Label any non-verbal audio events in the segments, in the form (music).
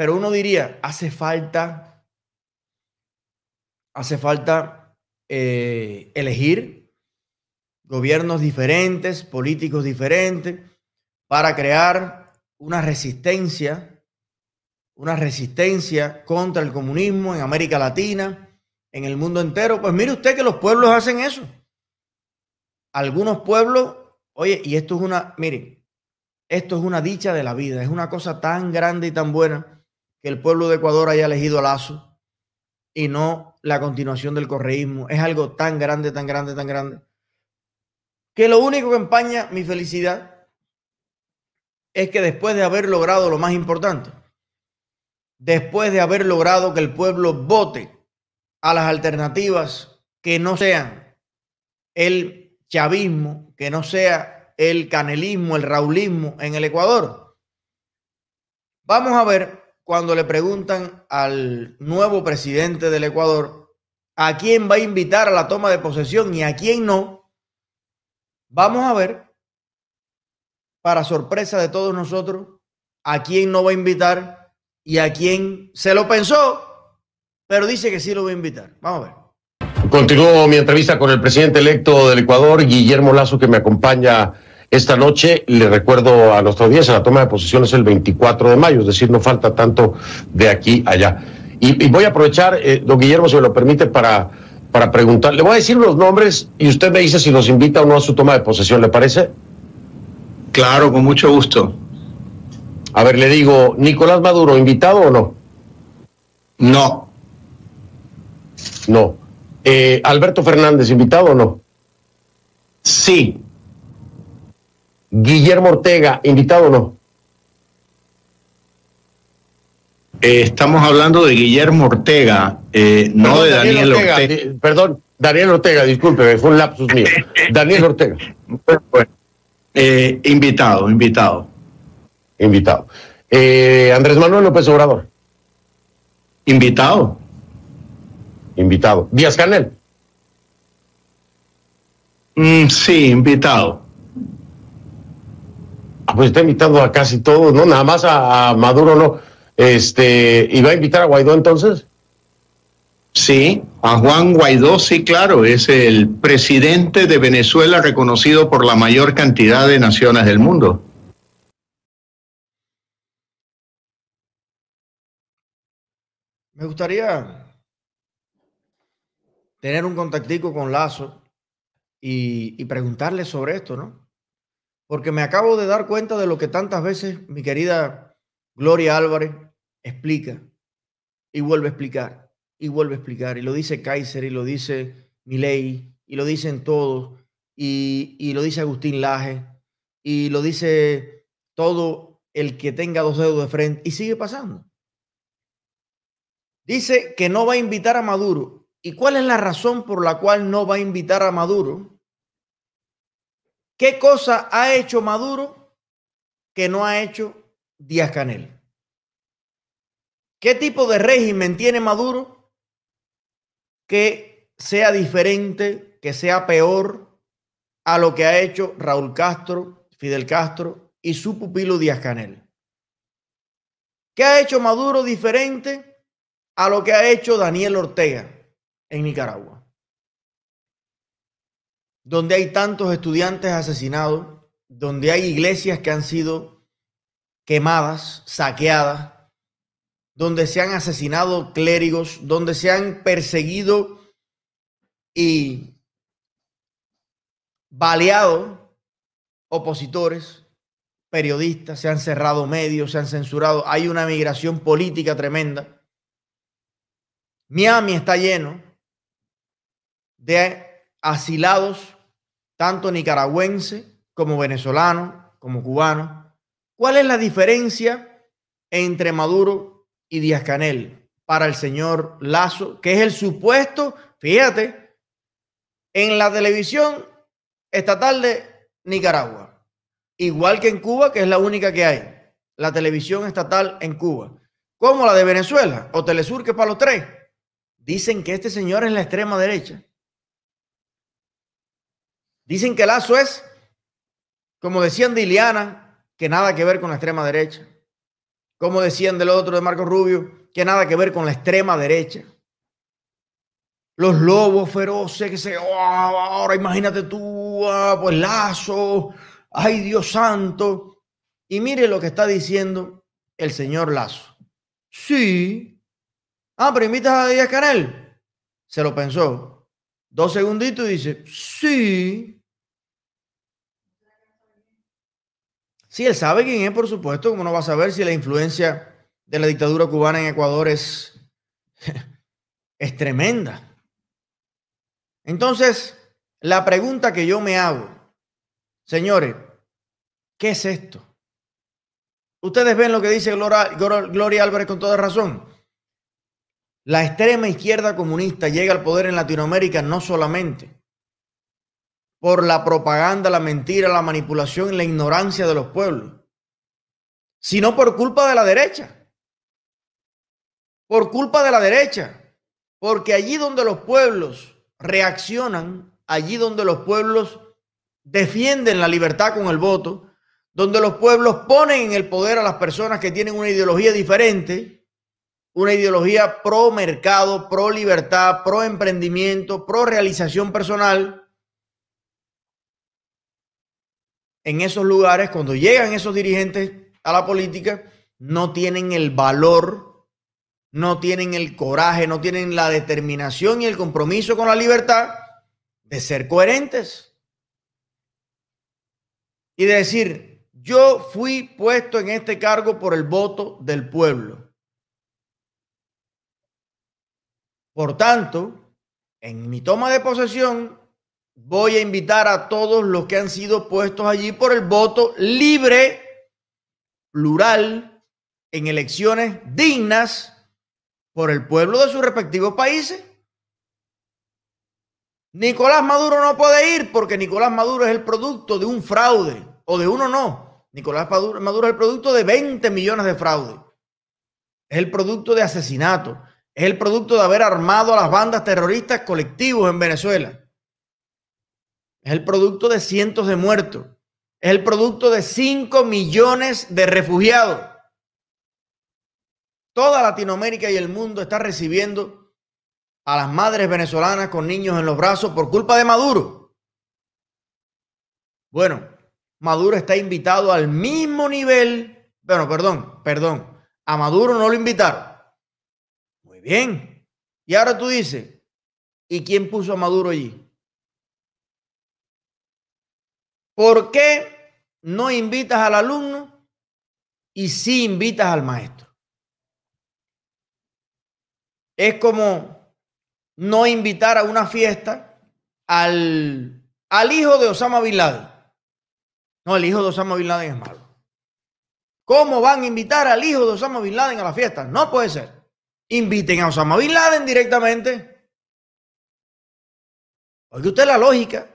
pero uno diría, hace falta, hace falta eh, elegir gobiernos diferentes, políticos diferentes, para crear una resistencia, una resistencia contra el comunismo en América Latina, en el mundo entero. Pues mire usted que los pueblos hacen eso. Algunos pueblos, oye, y esto es una, mire, esto es una dicha de la vida, es una cosa tan grande y tan buena que el pueblo de Ecuador haya elegido a Lazo y no la continuación del correísmo. Es algo tan grande, tan grande, tan grande, que lo único que empaña mi felicidad es que después de haber logrado lo más importante, después de haber logrado que el pueblo vote a las alternativas que no sean el chavismo, que no sea el canelismo, el raulismo en el Ecuador. Vamos a ver cuando le preguntan al nuevo presidente del Ecuador a quién va a invitar a la toma de posesión y a quién no. Vamos a ver, para sorpresa de todos nosotros, a quién no va a invitar y a quién se lo pensó pero dice que sí lo voy a invitar. Vamos a ver. Continúo mi entrevista con el presidente electo del Ecuador, Guillermo Lazo, que me acompaña esta noche. Le recuerdo a nuestra audiencia, la toma de posesión es el 24 de mayo, es decir, no falta tanto de aquí allá. Y, voy a aprovechar, eh, don Guillermo, si me lo permite, para, para preguntar. Le voy a decir los nombres y usted me dice si nos invita o no a su toma de posesión, ¿le parece? Claro, con mucho gusto. A ver, le digo, Nicolás Maduro, ¿invitado o no? No. No. Eh, Alberto Fernández, ¿invitado o no? Sí. Guillermo Ortega, ¿invitado o no? Eh, estamos hablando de Guillermo Ortega, eh, no de Daniel, Ortega. Perdón, Daniel Ortega, disculpe, fue un lapsus mío. (laughs) Daniel Ortega. invitado, invitado. Invitado. Andrés Manuel López Obrador. Invitado invitado. Díaz Canel. Mm, sí, invitado. Ah, pues está invitando a casi todos, ¿no? Nada más a, Maduro no. Este, ¿y va a invitar a Guaidó entonces? Sí, a Juan Guaidó, sí, claro, es el presidente de Venezuela reconocido por la mayor cantidad de naciones del mundo. Me gustaría tener un contactico con Lazo y, preguntarle sobre esto, ¿no? Porque me acabo de dar cuenta de lo que tantas veces mi querida Gloria Álvarez explica y vuelve a explicar y vuelve a explicar. Y lo dice Kaiser y lo dice Milei y lo dicen todos y, y lo dice Agustín Laje y lo dice todo el que tenga dos dedos de frente y sigue pasando. Dice que no va a invitar a Maduro ¿Y cuál es la razón por la cual no va a invitar a Maduro? ¿Qué cosa ha hecho Maduro que no ha hecho Díaz Canel? ¿Qué tipo de régimen tiene Maduro que sea diferente, que sea peor a lo que ha hecho Raúl Castro, Fidel Castro y su pupilo Díaz Canel? ¿Qué ha hecho Maduro diferente a lo que ha hecho Daniel Ortega? en Nicaragua, donde hay tantos estudiantes asesinados, donde hay iglesias que han sido quemadas, saqueadas, donde se han asesinado clérigos, donde se han perseguido y baleado opositores, periodistas, se han cerrado medios, se han censurado, hay una migración política tremenda. Miami está lleno de asilados, tanto nicaragüense como venezolano, como cubano. ¿Cuál es la diferencia entre Maduro y Díaz Canel para el señor Lazo, que es el supuesto, fíjate, en la televisión estatal de Nicaragua, igual que en Cuba, que es la única que hay, la televisión estatal en Cuba, como la de Venezuela o Telesur, que para los tres. Dicen que este señor es la extrema derecha. Dicen que Lazo es, como decían de Iliana, que nada que ver con la extrema derecha. como decían del otro de Marco Rubio, que nada que ver con la extrema derecha. Los lobos feroces que se, oh, ahora imagínate tú, ah, pues Lazo, ay Dios santo. Y mire lo que está diciendo el señor Lazo. Sí. Ah, pero invitas a Díaz Canel. Se lo pensó. Dos segunditos y dice, sí. Sí, él sabe quién es, por supuesto. ¿Cómo no va a saber si la influencia de la dictadura cubana en Ecuador es (laughs) tremenda? Entonces, la pregunta que yo me hago, señores, ¿qué es esto? Ustedes ven lo que dice Gloria, Álvarez con toda razón. La extrema izquierda comunista llega al poder en Latinoamérica no solamente por la propaganda, la mentira, la manipulación y la ignorancia de los pueblos, sino por culpa de la derecha. Por culpa de la derecha. Porque allí donde los pueblos reaccionan, allí donde los pueblos defienden la libertad con el voto, donde los pueblos ponen en el poder a las personas que tienen una ideología diferente, una ideología pro mercado, pro libertad, pro emprendimiento, pro realización personal. En esos lugares, cuando llegan esos dirigentes a la política, no tienen el valor, no tienen el coraje, no tienen la determinación y el compromiso con la libertad de ser coherentes y de decir, yo fui puesto en este cargo por el voto del pueblo. Por tanto, en mi toma de posesión, voy a invitar a todos los que han sido puestos allí por el voto libre, plural, en elecciones dignas por el pueblo de sus respectivos países. Nicolás Maduro no puede ir porque Nicolás Maduro es el producto de un fraude, o de uno no, Nicolás Maduro es el producto de 20 millones de fraude. Es el producto de asesinato. Es el producto de haber armado a las bandas terroristas colectivos en Venezuela. Es el producto de cientos de muertos. Es el producto de 5 millones de refugiados. Toda Latinoamérica y el mundo está recibiendo a las madres venezolanas con niños en los brazos por culpa de Maduro. Bueno, Maduro está invitado al mismo nivel. Bueno, perdón, perdón. A Maduro no lo invitaron. Muy bien. Y ahora tú dices, ¿y quién puso a Maduro allí? ¿Por qué no invitas al alumno y sí invitas al maestro? Es como no invitar a una fiesta al, al hijo de Osama Bin Laden. No, el hijo de Osama Bin Laden es malo. ¿Cómo van a invitar al hijo de Osama Bin Laden a la fiesta? No puede ser. Inviten a Osama Bin Laden directamente. Oye usted la lógica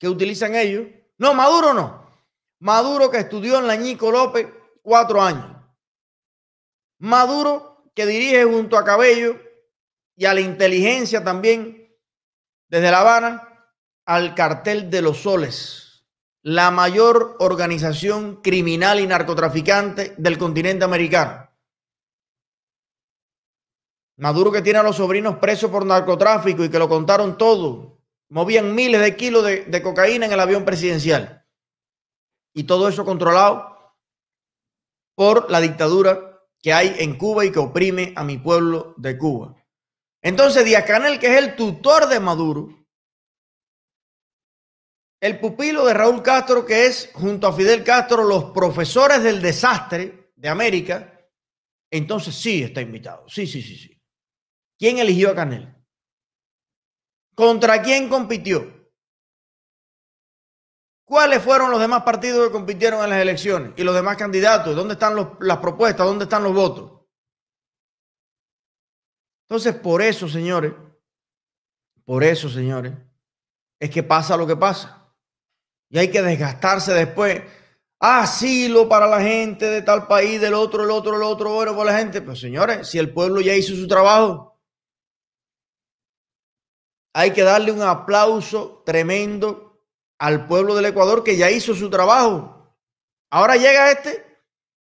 que utilizan ellos. No, Maduro no. Maduro que estudió en la Ñico López cuatro años. Maduro que dirige junto a Cabello y a la inteligencia también desde La Habana al cartel de los soles la mayor organización criminal y narcotraficante del continente americano. Maduro que tiene a los sobrinos presos por narcotráfico y que lo contaron todo. Movían miles de kilos de, cocaína en el avión presidencial. Y todo eso controlado por la dictadura que hay en Cuba y que oprime a mi pueblo de Cuba. Entonces Díaz Canel, que es el tutor de Maduro, el pupilo de Raúl Castro, que es junto a Fidel Castro los profesores del desastre de América, entonces sí está invitado. Sí, sí, sí, sí. ¿Quién eligió a Canel? ¿Contra quién compitió? ¿Cuáles fueron los demás partidos que compitieron en las elecciones? Y los demás candidatos. ¿Dónde están las propuestas? ¿Dónde están los votos? Entonces, por eso, señores, por eso, señores, es que pasa lo que pasa y hay que desgastarse después. Asilo para la gente de tal país, del otro, el otro, el otro, bueno, para la gente. Pues señores, si el pueblo ya hizo su trabajo, hay que darle un aplauso tremendo al pueblo del Ecuador que ya hizo su trabajo. Ahora llega este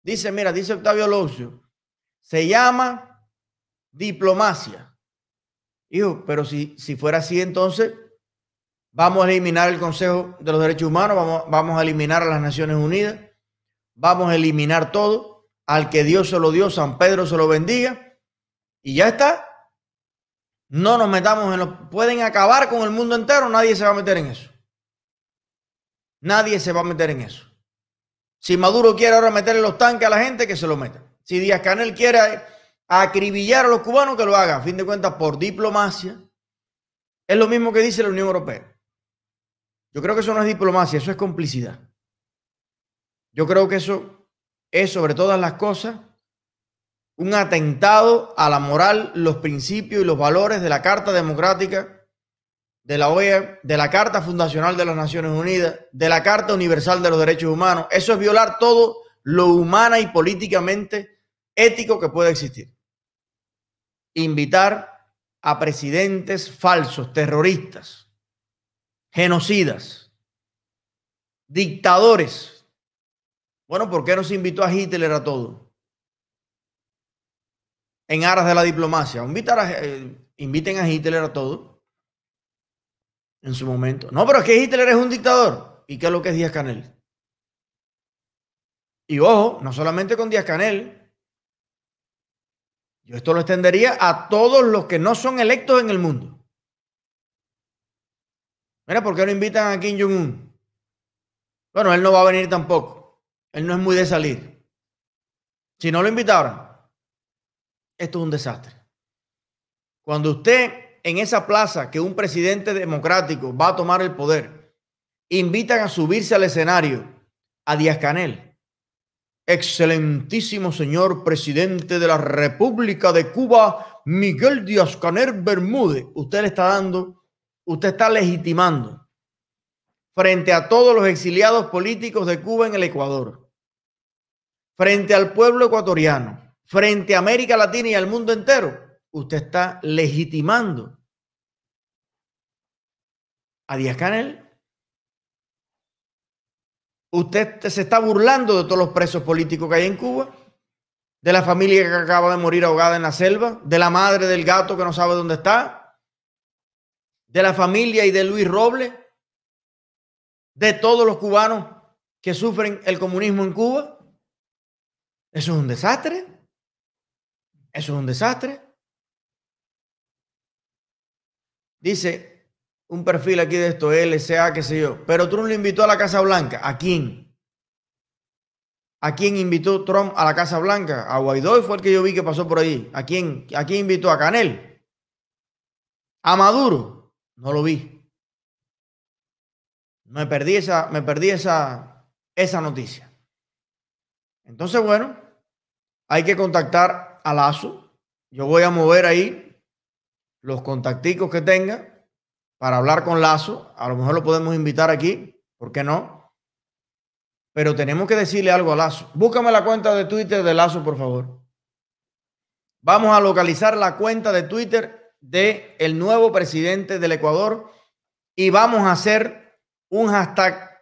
Dice, mira, dice Octavio Locio, se llama diplomacia. Hijo, pero si, si fuera así, entonces vamos a eliminar el Consejo de los Derechos Humanos, vamos, vamos a eliminar a las Naciones Unidas, vamos a eliminar todo, al que Dios se lo dio, San Pedro se lo bendiga, y ya está. No nos metamos en lo... Pueden acabar con el mundo entero, nadie se va a meter en eso. Nadie se va a meter en eso. Si Maduro quiere ahora meterle los tanques a la gente, que se lo meta. Si Díaz Canel quiere acribillar a los cubanos, que lo haga. A fin de cuentas, por diplomacia. Es lo mismo que dice la Unión Europea. Yo creo que eso no es diplomacia, eso es complicidad. Yo creo que eso es, sobre todas las cosas, un atentado a la moral, los principios y los valores de la Carta Democrática de la OEA, de la Carta Fundacional de las Naciones Unidas, de la Carta Universal de los Derechos Humanos. Eso es violar todo lo humana y políticamente ético que puede existir. Invitar a presidentes falsos, terroristas, genocidas, dictadores. Bueno, ¿por qué no se invitó a Hitler a todo? En aras de la diplomacia. Eh, inviten a Hitler a todo en su momento. No, pero es que Hitler es un dictador. ¿Y qué es lo que es Díaz Canel? Y ojo, no solamente con Díaz Canel. Yo esto lo extendería a todos los que no son electos en el mundo. Mira, ¿por qué no invitan a Kim Jong-un? Bueno, él no va a venir tampoco. Él no es muy de salir. Si no lo invitaran, esto es un desastre. Cuando usted en esa plaza que un presidente democrático va a tomar el poder, invitan a subirse al escenario a Díaz Canel, excelentísimo señor presidente de la República de Cuba, Miguel Díaz Canel Bermúdez, usted le está dando, usted está legitimando frente a todos los exiliados políticos de Cuba en el Ecuador, frente al pueblo ecuatoriano, frente a América Latina y al mundo entero, usted está legitimando a Díaz Canel. Usted se está burlando de todos los presos políticos que hay en Cuba, de la familia que acaba de morir ahogada en la selva, de la madre del gato que no sabe dónde está, de la familia y de Luis Robles, de todos los cubanos que sufren el comunismo en Cuba. Eso es un desastre. Eso es un desastre. Dice un perfil aquí de esto, LCA, qué sé yo. Pero Trump lo invitó a la Casa Blanca. ¿A quién? ¿A quién invitó Trump a la Casa Blanca? A Guaidó fue el que yo vi que pasó por ahí. ¿A quién, a quién invitó? ¿A Canel? ¿A Maduro? No lo vi. Me perdí esa, me perdí esa, esa noticia. Entonces, bueno, hay que contactar a Lazo. Yo voy a mover ahí los contacticos que tenga para hablar con Lazo. A lo mejor lo podemos invitar aquí, ¿por qué no? Pero tenemos que decirle algo a Lazo. Búscame la cuenta de Twitter de Lazo, por favor. Vamos a localizar la cuenta de Twitter de el nuevo presidente del Ecuador y vamos a hacer un hashtag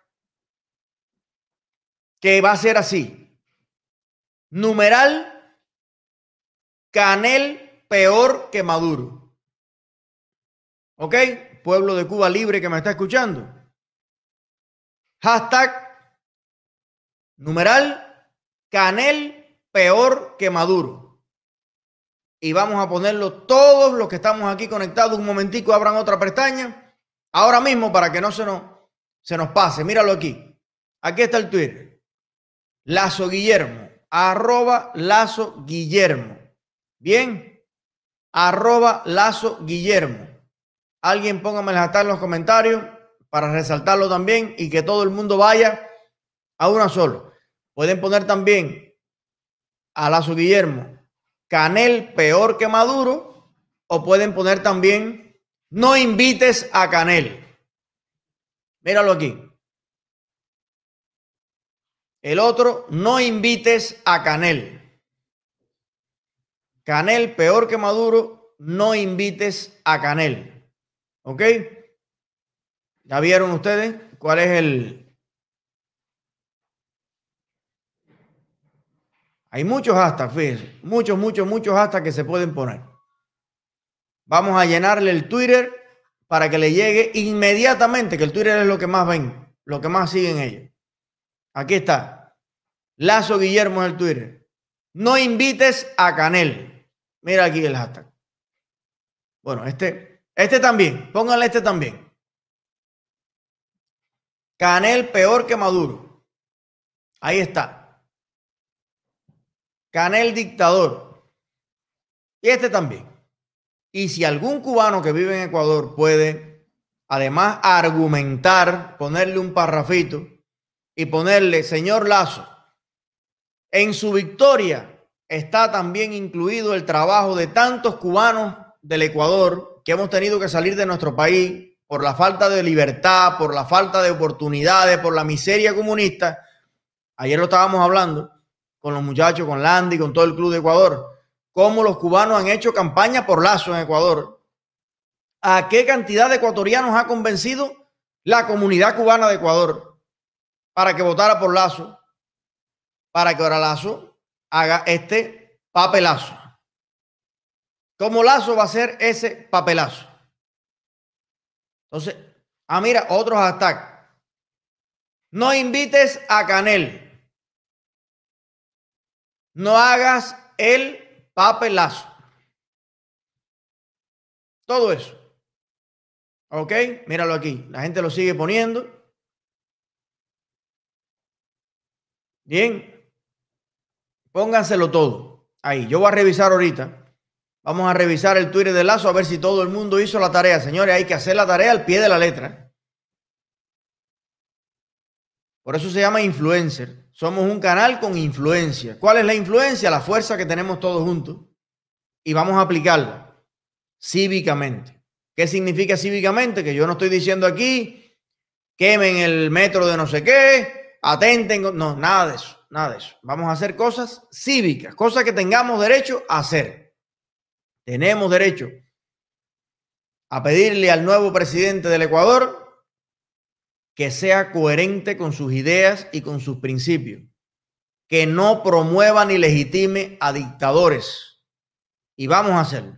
que va a ser así. Numeral Canel peor que Maduro. ¿Ok? Pueblo de Cuba libre que me está escuchando. Hashtag numeral Canel peor que Maduro. Y vamos a ponerlo todos los que estamos aquí conectados. Un momentico, abran otra pestaña. Ahora mismo para que no se nos, se nos pase. Míralo aquí. Aquí está el Twitter. Lazo Guillermo. Arroba Lazo Guillermo. Bien, arroba Lazo Guillermo. Alguien póngame en los comentarios para resaltarlo también y que todo el mundo vaya a una solo. Pueden poner también a Lazo Guillermo, Canel peor que Maduro, o pueden poner también, no invites a Canel. Míralo aquí. El otro, no invites a Canel. Canel, peor que Maduro, no invites a Canel. ¿Ok? ¿Ya vieron ustedes cuál es el... Hay muchos hashtags, fíjense, muchos, muchos, muchos hashtags que se pueden poner. Vamos a llenarle el Twitter para que le llegue inmediatamente, que el Twitter es lo que más ven, lo que más siguen ellos. Aquí está. Lazo Guillermo en el Twitter. No invites a Canel. Mira aquí el hashtag. Bueno, este, este también. Pónganle este también. Canel peor que Maduro. Ahí está. Canel dictador. Y este también. Y si algún cubano que vive en Ecuador puede, además, argumentar, ponerle un parrafito y ponerle, señor Lazo, en su victoria está también incluido el trabajo de tantos cubanos del Ecuador que hemos tenido que salir de nuestro país por la falta de libertad, por la falta de oportunidades, por la miseria comunista. Ayer lo estábamos hablando con los muchachos, con Landy, con todo el club de Ecuador cómo los cubanos han hecho campaña por Lazo en Ecuador. ¿A qué cantidad de ecuatorianos ha convencido la comunidad cubana de Ecuador para que votara por Lazo? Para que ahora Lazo haga este papelazo. ¿Cómo Lazo va a hacer ese papelazo? Entonces, ah, mira, otros hashtags. No invites a Canel. No hagas el papelazo. Todo eso. ¿Ok? Míralo aquí. La gente lo sigue poniendo. Bien. Pónganselo todo. Ahí. Yo voy a revisar ahorita. Vamos a revisar el Twitter de Lazo a ver si todo el mundo hizo la tarea. Señores, hay que hacer la tarea al pie de la letra. Por eso se llama influencer. Somos un canal con influencia. ¿Cuál es la influencia? La fuerza que tenemos todos juntos. Y vamos a aplicarla cívicamente. ¿Qué significa cívicamente? Que yo no estoy diciendo aquí, quemen el metro de no sé qué, atenten. No, nada de eso, nada de eso. Vamos a hacer cosas cívicas, cosas que tengamos derecho a hacer. Tenemos derecho a pedirle al nuevo presidente del Ecuador que sea coherente con sus ideas y con sus principios, que no promueva ni legitime a dictadores. Y vamos a hacerlo.